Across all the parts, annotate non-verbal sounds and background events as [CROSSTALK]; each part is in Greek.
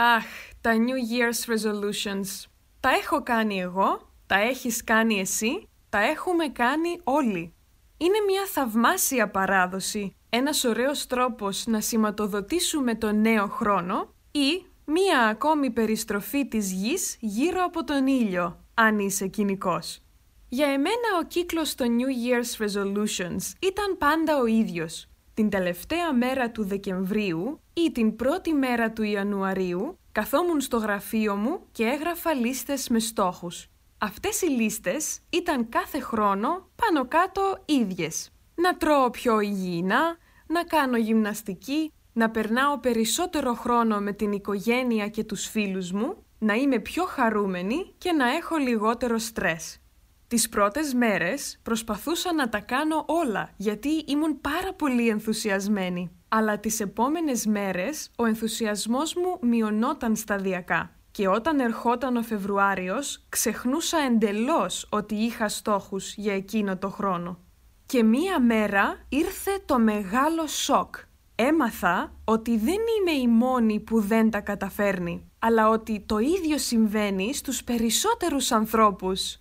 Αχ, τα New Year's Resolutions. Τα έχω κάνει εγώ, τα έχεις κάνει εσύ, τα έχουμε κάνει όλοι. Είναι μια θαυμάσια παράδοση, ένας ωραίος τρόπος να σηματοδοτήσουμε το νέο χρόνο ή μία ακόμη περιστροφή της γης γύρω από τον ήλιο, αν είσαι κοινικός. Για εμένα ο κύκλος των New Year's Resolutions ήταν πάντα ο ίδιος. Την τελευταία μέρα του Δεκεμβρίου ή την πρώτη μέρα του Ιανουαρίου καθόμουν στο γραφείο μου και έγραφα λίστες με στόχους. Αυτές οι λίστες ήταν κάθε χρόνο πάνω κάτω ίδιες. Να τρώω πιο υγιεινά, να κάνω γυμναστική, να περνάω περισσότερο χρόνο με την οικογένεια και τους φίλους μου, να είμαι πιο χαρούμενη και να έχω λιγότερο στρες. Τις πρώτες μέρες προσπαθούσα να τα κάνω όλα γιατί ήμουν πάρα πολύ ενθουσιασμένη. Αλλά τις επόμενες μέρες ο ενθουσιασμός μου μειωνόταν σταδιακά και όταν ερχόταν ο Φεβρουάριος ξεχνούσα εντελώς ότι είχα στόχους για εκείνο το χρόνο. Και μία μέρα ήρθε το μεγάλο σοκ. Έμαθα ότι δεν είμαι η μόνη που δεν τα καταφέρνει, αλλά ότι το ίδιο συμβαίνει στους περισσότερους ανθρώπους.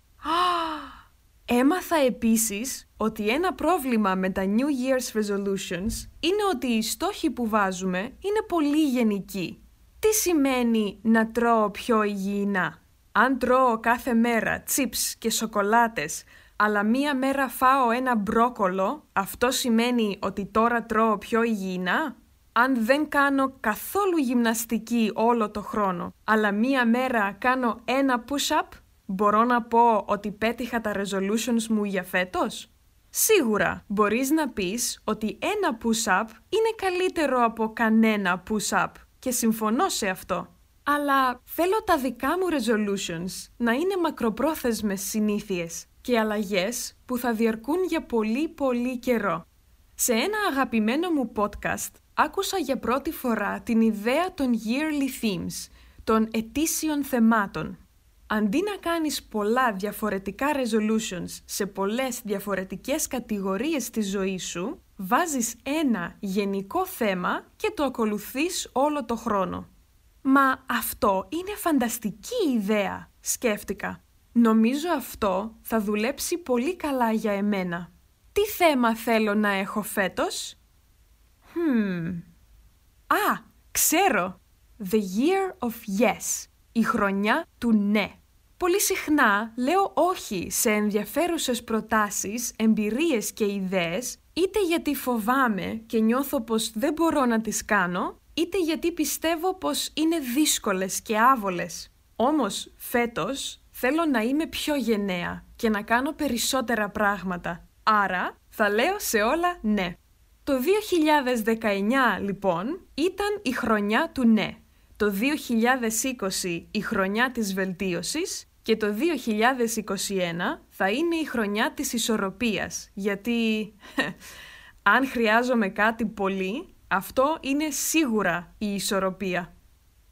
Έμαθα επίσης ότι ένα πρόβλημα με τα New Year's Resolutions είναι ότι οι στόχοι που βάζουμε είναι πολύ γενικοί. Τι σημαίνει να τρώω πιο υγιεινά; Αν τρώω κάθε μέρα τσίπς και σοκολάτες, αλλά μία μέρα φάω ένα μπρόκολο, αυτό σημαίνει ότι τώρα τρώω πιο υγιεινά; Αν δεν κάνω καθόλου γυμναστική όλο το χρόνο, αλλά μία μέρα κάνω ένα push-up, Μπορώ να πω ότι πέτυχα τα resolutions μου για φέτος; Σίγουρα μπορείς να πεις ότι ένα push-up είναι καλύτερο από κανένα push-up και συμφωνώ σε αυτό. Αλλά θέλω τα δικά μου resolutions να είναι μακροπρόθεσμες συνήθειες και αλλαγές που θα διαρκούν για πολύ πολύ καιρό. Σε ένα αγαπημένο μου podcast άκουσα για πρώτη φορά την ιδέα των yearly themes, των ετήσιων θεμάτων. Αντί να κάνεις πολλά διαφορετικά resolutions σε πολλές διαφορετικές κατηγορίες της ζωής σου, βάζεις ένα γενικό θέμα και το ακολουθείς όλο το χρόνο. Μα αυτό είναι φανταστική ιδέα, σκέφτηκα. Νομίζω αυτό θα δουλέψει πολύ καλά για εμένα. Τι θέμα θέλω να έχω φέτος; Hmm. Α, ξέρω! The Year of Yes η χρονιά του ναι. Πολύ συχνά λέω όχι σε ενδιαφέρουσες προτάσεις, εμπειρίες και ιδέες, είτε γιατί φοβάμαι και νιώθω πως δεν μπορώ να τις κάνω, είτε γιατί πιστεύω πως είναι δύσκολες και άβολες. Όμως φέτος θέλω να είμαι πιο γενναία και να κάνω περισσότερα πράγματα. Άρα θα λέω σε όλα ναι. Το 2019 λοιπόν ήταν η χρονιά του ναι το 2020 η χρονιά της βελτίωσης και το 2021 θα είναι η χρονιά της ισορροπίας, γιατί [LAUGHS] αν χρειάζομαι κάτι πολύ, αυτό είναι σίγουρα η ισορροπία.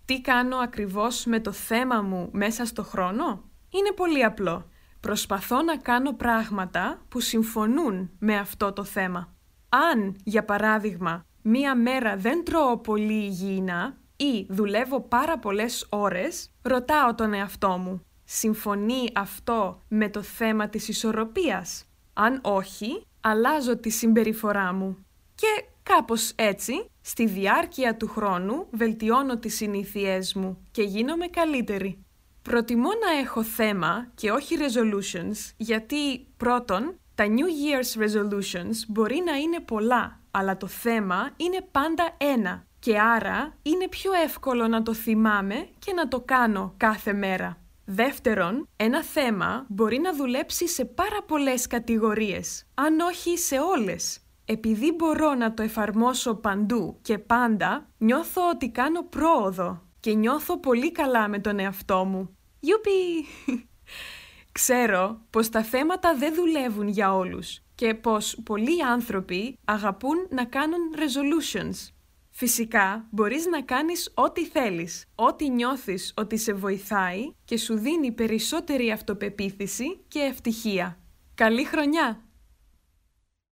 Τι κάνω ακριβώς με το θέμα μου μέσα στο χρόνο; Είναι πολύ απλό. Προσπαθώ να κάνω πράγματα που συμφωνούν με αυτό το θέμα. Αν, για παράδειγμα, μία μέρα δεν τρώω πολύ υγιεινά, ή δουλεύω πάρα πολλές ώρες, ρωτάω τον εαυτό μου, συμφωνεί αυτό με το θέμα της ισορροπίας; Αν όχι, αλλάζω τη συμπεριφορά μου. Και κάπως έτσι, στη διάρκεια του χρόνου, βελτιώνω τις συνήθειές μου και γίνομαι καλύτερη. Προτιμώ να έχω θέμα και όχι resolutions, γιατί πρώτον, τα New Year's resolutions μπορεί να είναι πολλά, αλλά το θέμα είναι πάντα ένα και άρα είναι πιο εύκολο να το θυμάμαι και να το κάνω κάθε μέρα. Δεύτερον, ένα θέμα μπορεί να δουλέψει σε πάρα πολλές κατηγορίες, αν όχι σε όλες. Επειδή μπορώ να το εφαρμόσω παντού και πάντα, νιώθω ότι κάνω πρόοδο και νιώθω πολύ καλά με τον εαυτό μου. Ιουπι! [LAUGHS] Ξέρω πως τα θέματα δεν δουλεύουν για όλους και πως πολλοί άνθρωποι αγαπούν να κάνουν resolutions, Φυσικά, μπορείς να κάνεις ό,τι θέλεις, ό,τι νιώθεις ότι σε βοηθάει και σου δίνει περισσότερη αυτοπεποίθηση και ευτυχία. Καλή χρονιά!